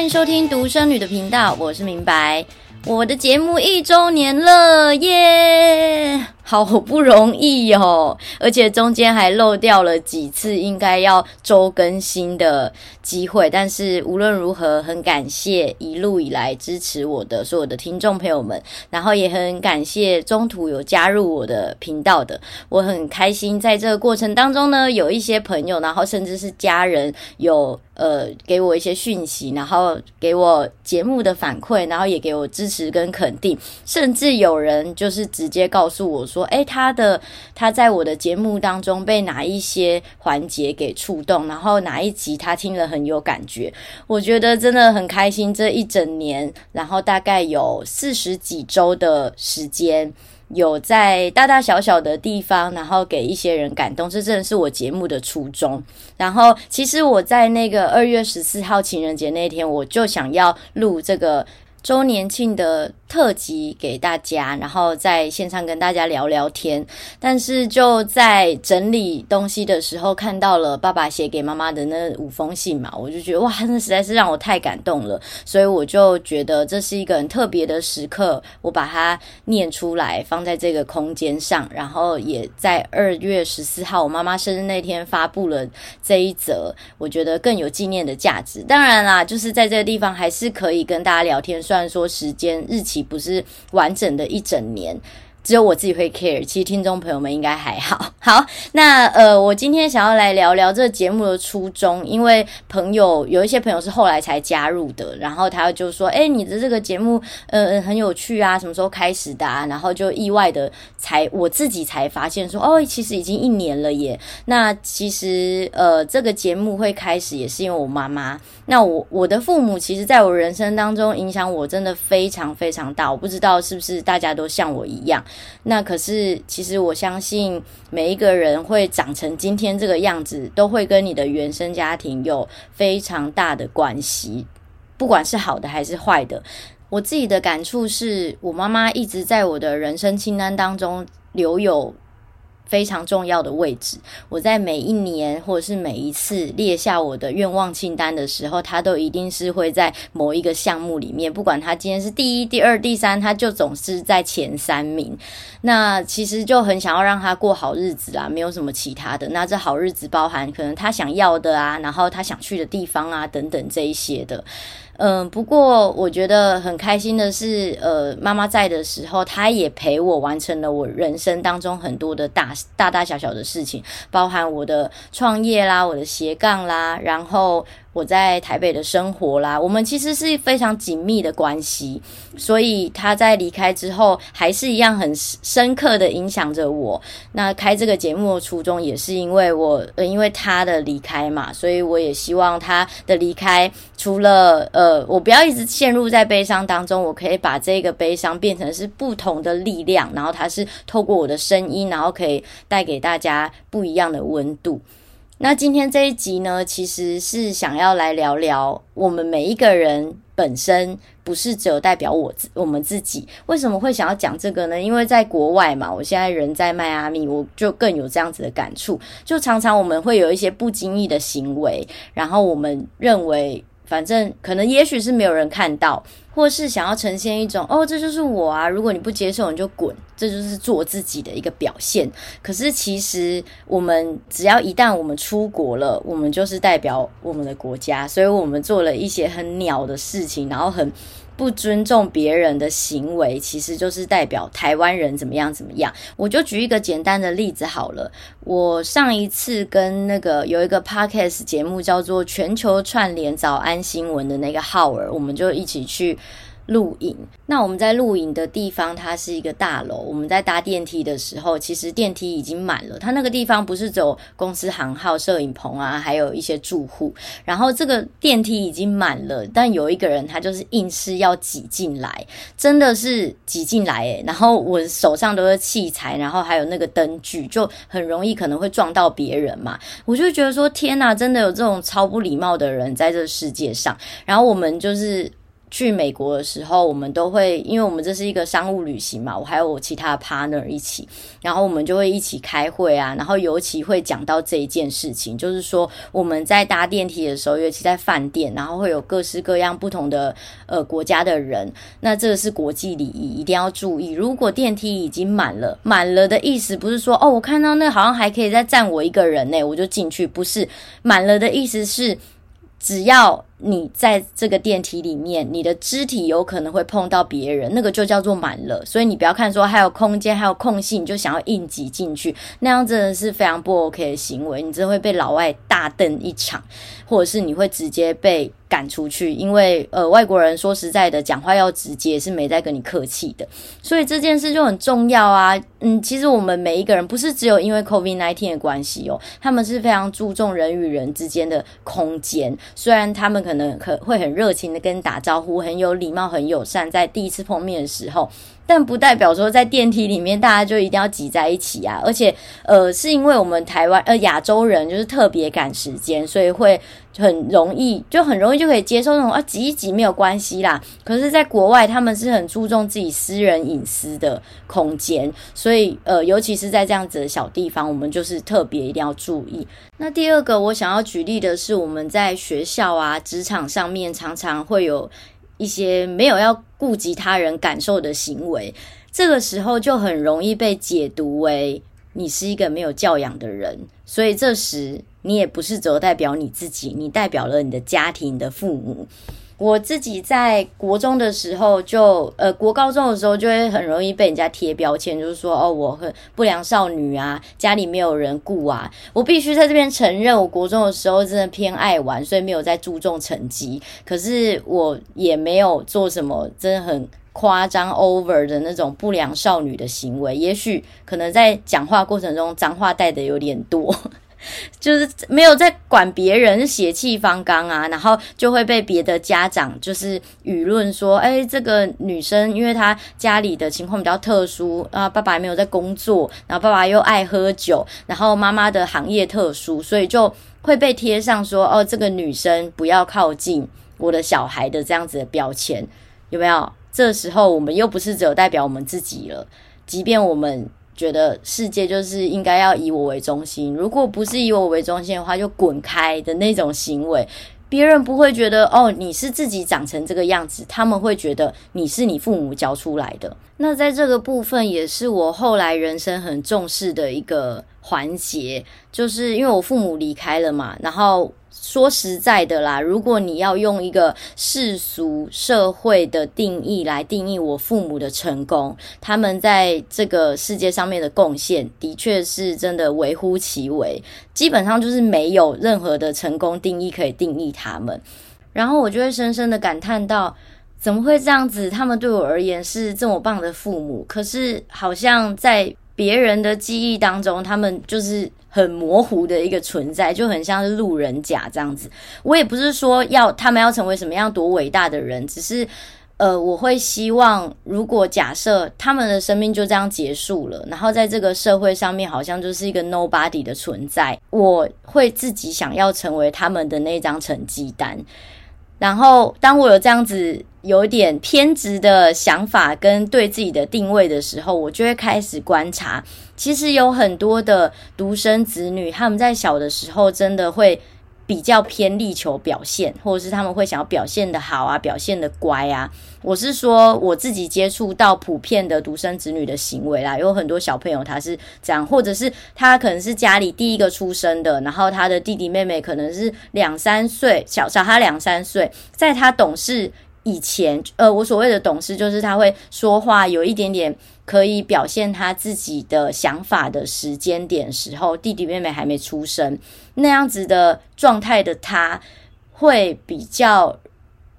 欢迎收听独生女的频道，我是明白。我的节目一周年了耶好不容易哦，而且中间还漏掉了几次应该要周更新的机会，但是无论如何，很感谢一路以来支持我的所有的听众朋友们，然后也很感谢中途有加入我的频道的，我很开心，在这个过程当中呢，有一些朋友，然后甚至是家人有呃给我一些讯息，然后给我节目的反馈，然后也给我支持跟肯定，甚至有人就是直接告诉我说。说哎，他的他在我的节目当中被哪一些环节给触动，然后哪一集他听了很有感觉，我觉得真的很开心。这一整年，然后大概有四十几周的时间，有在大大小小的地方，然后给一些人感动，这真的是我节目的初衷。然后，其实我在那个二月十四号情人节那天，我就想要录这个。周年庆的特辑给大家，然后在线上跟大家聊聊天。但是就在整理东西的时候，看到了爸爸写给妈妈的那五封信嘛，我就觉得哇，那实在是让我太感动了。所以我就觉得这是一个很特别的时刻，我把它念出来，放在这个空间上，然后也在二月十四号我妈妈生日那天发布了这一则，我觉得更有纪念的价值。当然啦，就是在这个地方还是可以跟大家聊天。虽然说时间日期不是完整的一整年。只有我自己会 care，其实听众朋友们应该还好。好，那呃，我今天想要来聊聊这个节目的初衷，因为朋友有一些朋友是后来才加入的，然后他就说：“哎，你的这个节目呃很有趣啊，什么时候开始的啊？”然后就意外的才我自己才发现说：“哦，其实已经一年了耶。”那其实呃，这个节目会开始也是因为我妈妈。那我我的父母其实在我人生当中影响我真的非常非常大，我不知道是不是大家都像我一样。那可是，其实我相信每一个人会长成今天这个样子，都会跟你的原生家庭有非常大的关系，不管是好的还是坏的。我自己的感触是，我妈妈一直在我的人生清单当中留有。非常重要的位置。我在每一年或者是每一次列下我的愿望清单的时候，它都一定是会在某一个项目里面。不管他今天是第一、第二、第三，他就总是在前三名。那其实就很想要让他过好日子啦，没有什么其他的。那这好日子包含可能他想要的啊，然后他想去的地方啊等等这一些的。嗯，不过我觉得很开心的是，呃，妈妈在的时候，她也陪我完成了我人生当中很多的大大大小小的事情，包含我的创业啦，我的斜杠啦，然后。我在台北的生活啦，我们其实是非常紧密的关系，所以他在离开之后，还是一样很深刻的影响着我。那开这个节目的初衷也是因为我，呃，因为他的离开嘛，所以我也希望他的离开，除了呃，我不要一直陷入在悲伤当中，我可以把这个悲伤变成是不同的力量，然后它是透过我的声音，然后可以带给大家不一样的温度。那今天这一集呢，其实是想要来聊聊我们每一个人本身，不是只有代表我自我们自己。为什么会想要讲这个呢？因为在国外嘛，我现在人在迈阿密，我就更有这样子的感触。就常常我们会有一些不经意的行为，然后我们认为。反正可能也许是没有人看到，或是想要呈现一种哦，这就是我啊！如果你不接受，你就滚，这就是做自己的一个表现。可是其实我们只要一旦我们出国了，我们就是代表我们的国家，所以我们做了一些很鸟的事情，然后很。不尊重别人的行为，其实就是代表台湾人怎么样怎么样。我就举一个简单的例子好了。我上一次跟那个有一个 podcast 节目叫做《全球串联早安新闻》的那个浩儿，我们就一起去。录影，那我们在录影的地方，它是一个大楼。我们在搭电梯的时候，其实电梯已经满了。它那个地方不是只有公司行号、摄影棚啊，还有一些住户。然后这个电梯已经满了，但有一个人他就是硬是要挤进来，真的是挤进来诶。然后我手上都是器材，然后还有那个灯具，就很容易可能会撞到别人嘛。我就觉得说，天哪，真的有这种超不礼貌的人在这世界上。然后我们就是。去美国的时候，我们都会，因为我们这是一个商务旅行嘛，我还有我其他的 partner 一起，然后我们就会一起开会啊，然后尤其会讲到这一件事情，就是说我们在搭电梯的时候，尤其在饭店，然后会有各式各样不同的呃国家的人，那这个是国际礼仪，一定要注意。如果电梯已经满了，满了的意思不是说哦，我看到那好像还可以再站我一个人呢，我就进去，不是，满了的意思是只要。你在这个电梯里面，你的肢体有可能会碰到别人，那个就叫做满了。所以你不要看说还有空间，还有空隙，你就想要硬挤进去，那样真的是非常不 OK 的行为，你真的会被老外大瞪一场，或者是你会直接被赶出去。因为呃，外国人说实在的，讲话要直接，是没在跟你客气的。所以这件事就很重要啊。嗯，其实我们每一个人不是只有因为 COVID-19 的关系哦，他们是非常注重人与人之间的空间，虽然他们可。可能可会很热情的跟你打招呼，很有礼貌，很友善，在第一次碰面的时候，但不代表说在电梯里面大家就一定要挤在一起啊。而且，呃，是因为我们台湾呃亚洲人就是特别赶时间，所以会很容易就很容易就可以接受那种啊挤一挤没有关系啦。可是，在国外他们是很注重自己私人隐私的空间，所以呃，尤其是在这样子的小地方，我们就是特别一定要注意。那第二个我想要举例的是，我们在学校啊、职场上面常常会有。一些没有要顾及他人感受的行为，这个时候就很容易被解读为你是一个没有教养的人，所以这时你也不是只有代表你自己，你代表了你的家庭你的父母。我自己在国中的时候就，呃国高中的时候，就会很容易被人家贴标签，就是说哦，我很不良少女啊，家里没有人顾啊。我必须在这边承认，我国中的时候真的偏爱玩，所以没有在注重成绩。可是我也没有做什么真的很夸张 over 的那种不良少女的行为。也许可能在讲话过程中脏话带的有点多。就是没有在管别人，血气方刚啊，然后就会被别的家长就是舆论说，哎，这个女生因为她家里的情况比较特殊啊，爸爸没有在工作，然后爸爸又爱喝酒，然后妈妈的行业特殊，所以就会被贴上说，哦，这个女生不要靠近我的小孩的这样子的标签，有没有？这时候我们又不是只有代表我们自己了，即便我们。觉得世界就是应该要以我为中心，如果不是以我为中心的话，就滚开的那种行为，别人不会觉得哦，你是自己长成这个样子，他们会觉得你是你父母教出来的。那在这个部分，也是我后来人生很重视的一个环节，就是因为我父母离开了嘛，然后。说实在的啦，如果你要用一个世俗社会的定义来定义我父母的成功，他们在这个世界上面的贡献，的确是真的微乎其微，基本上就是没有任何的成功定义可以定义他们。然后我就会深深的感叹到，怎么会这样子？他们对我而言是这么棒的父母，可是好像在别人的记忆当中，他们就是。很模糊的一个存在，就很像是路人甲这样子。我也不是说要他们要成为什么样多伟大的人，只是呃，我会希望，如果假设他们的生命就这样结束了，然后在这个社会上面好像就是一个 nobody 的存在，我会自己想要成为他们的那张成绩单。然后，当我有这样子有点偏执的想法跟对自己的定位的时候，我就会开始观察。其实有很多的独生子女，他们在小的时候真的会比较偏力求表现，或者是他们会想要表现得好啊，表现得乖啊。我是说我自己接触到普遍的独生子女的行为啦，有很多小朋友他是这样，或者是他可能是家里第一个出生的，然后他的弟弟妹妹可能是两三岁，小小他两三岁，在他懂事以前，呃，我所谓的懂事就是他会说话，有一点点。可以表现他自己的想法的时间点时候，弟弟妹妹还没出生，那样子的状态的他，会比较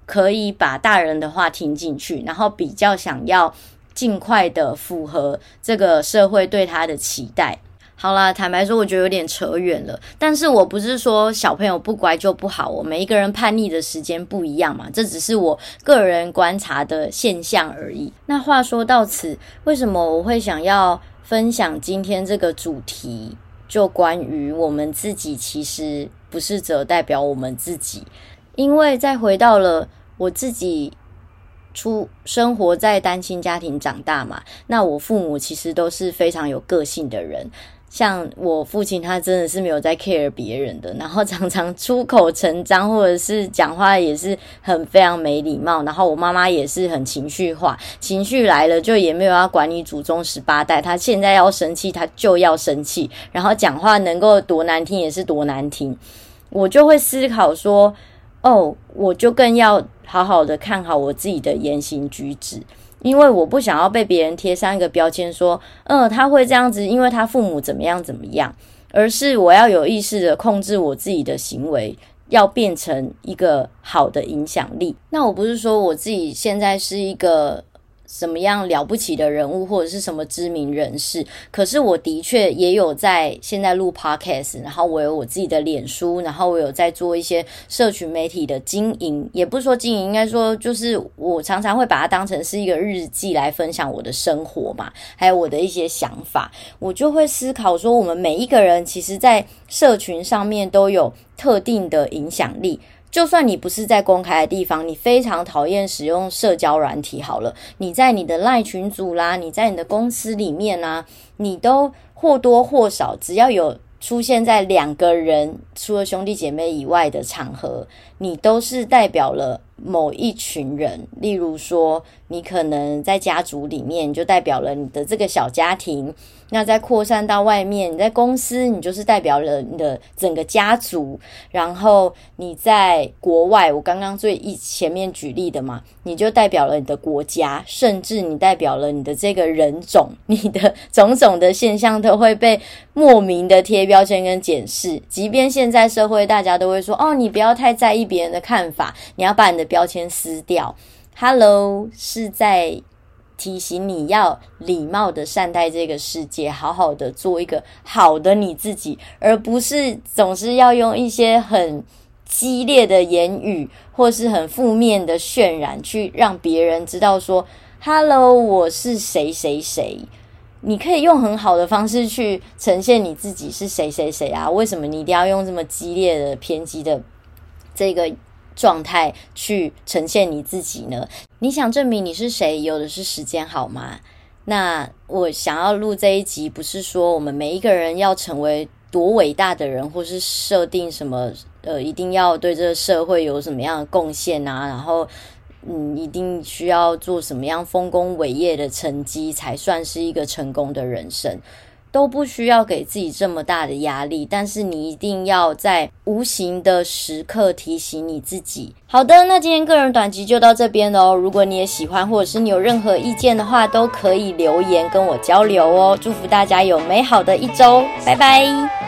可以把大人的话听进去，然后比较想要尽快的符合这个社会对他的期待。好啦，坦白说，我觉得有点扯远了。但是我不是说小朋友不乖就不好，我每一个人叛逆的时间不一样嘛，这只是我个人观察的现象而已。那话说到此，为什么我会想要分享今天这个主题？就关于我们自己，其实不是只代表我们自己，因为再回到了我自己出生活在单亲家庭长大嘛，那我父母其实都是非常有个性的人。像我父亲，他真的是没有在 care 别人的，然后 常常出口成章，或者是讲话也是很非常没礼貌。然后我妈妈也是很情绪化，情绪来了就也没有要管你祖宗十八代，他现在要生气，他就要生气，然后讲话能够多难听也是多难听。我就会思考说，哦，我就更要好好的看好我自己的言行举止。因为我不想要被别人贴上一个标签，说，嗯，他会这样子，因为他父母怎么样怎么样，而是我要有意识的控制我自己的行为，要变成一个好的影响力。那我不是说我自己现在是一个。什么样了不起的人物，或者是什么知名人士？可是我的确也有在现在录 podcast，然后我有我自己的脸书，然后我有在做一些社群媒体的经营，也不是说经营，应该说就是我常常会把它当成是一个日记来分享我的生活嘛，还有我的一些想法。我就会思考说，我们每一个人其实，在社群上面都有特定的影响力。就算你不是在公开的地方，你非常讨厌使用社交软体，好了，你在你的赖群组啦，你在你的公司里面啦，你都或多或少，只要有出现在两个人除了兄弟姐妹以外的场合，你都是代表了某一群人。例如说，你可能在家族里面，就代表了你的这个小家庭。那在扩散到外面，你在公司，你就是代表了你的整个家族；然后你在国外，我刚刚最一前面举例的嘛，你就代表了你的国家，甚至你代表了你的这个人种，你的种种的现象都会被莫名的贴标签跟检视。即便现在社会大家都会说，哦，你不要太在意别人的看法，你要把你的标签撕掉。Hello，是在。提醒你要礼貌的善待这个世界，好好的做一个好的你自己，而不是总是要用一些很激烈的言语或是很负面的渲染去让别人知道说：“Hello，我是谁谁谁。”你可以用很好的方式去呈现你自己是谁谁谁啊？为什么你一定要用这么激烈的偏激的这个？状态去呈现你自己呢？你想证明你是谁，有的是时间，好吗？那我想要录这一集，不是说我们每一个人要成为多伟大的人，或是设定什么呃，一定要对这个社会有什么样的贡献啊，然后嗯，一定需要做什么样丰功伟业的成绩，才算是一个成功的人生。都不需要给自己这么大的压力但是你一定要在无形的时刻提醒你自己。好的那今天个人短集就到这边喽如果你也喜欢或者是你有任何意见的话都可以留言跟我交流哦。祝福大家有美好的一周拜拜。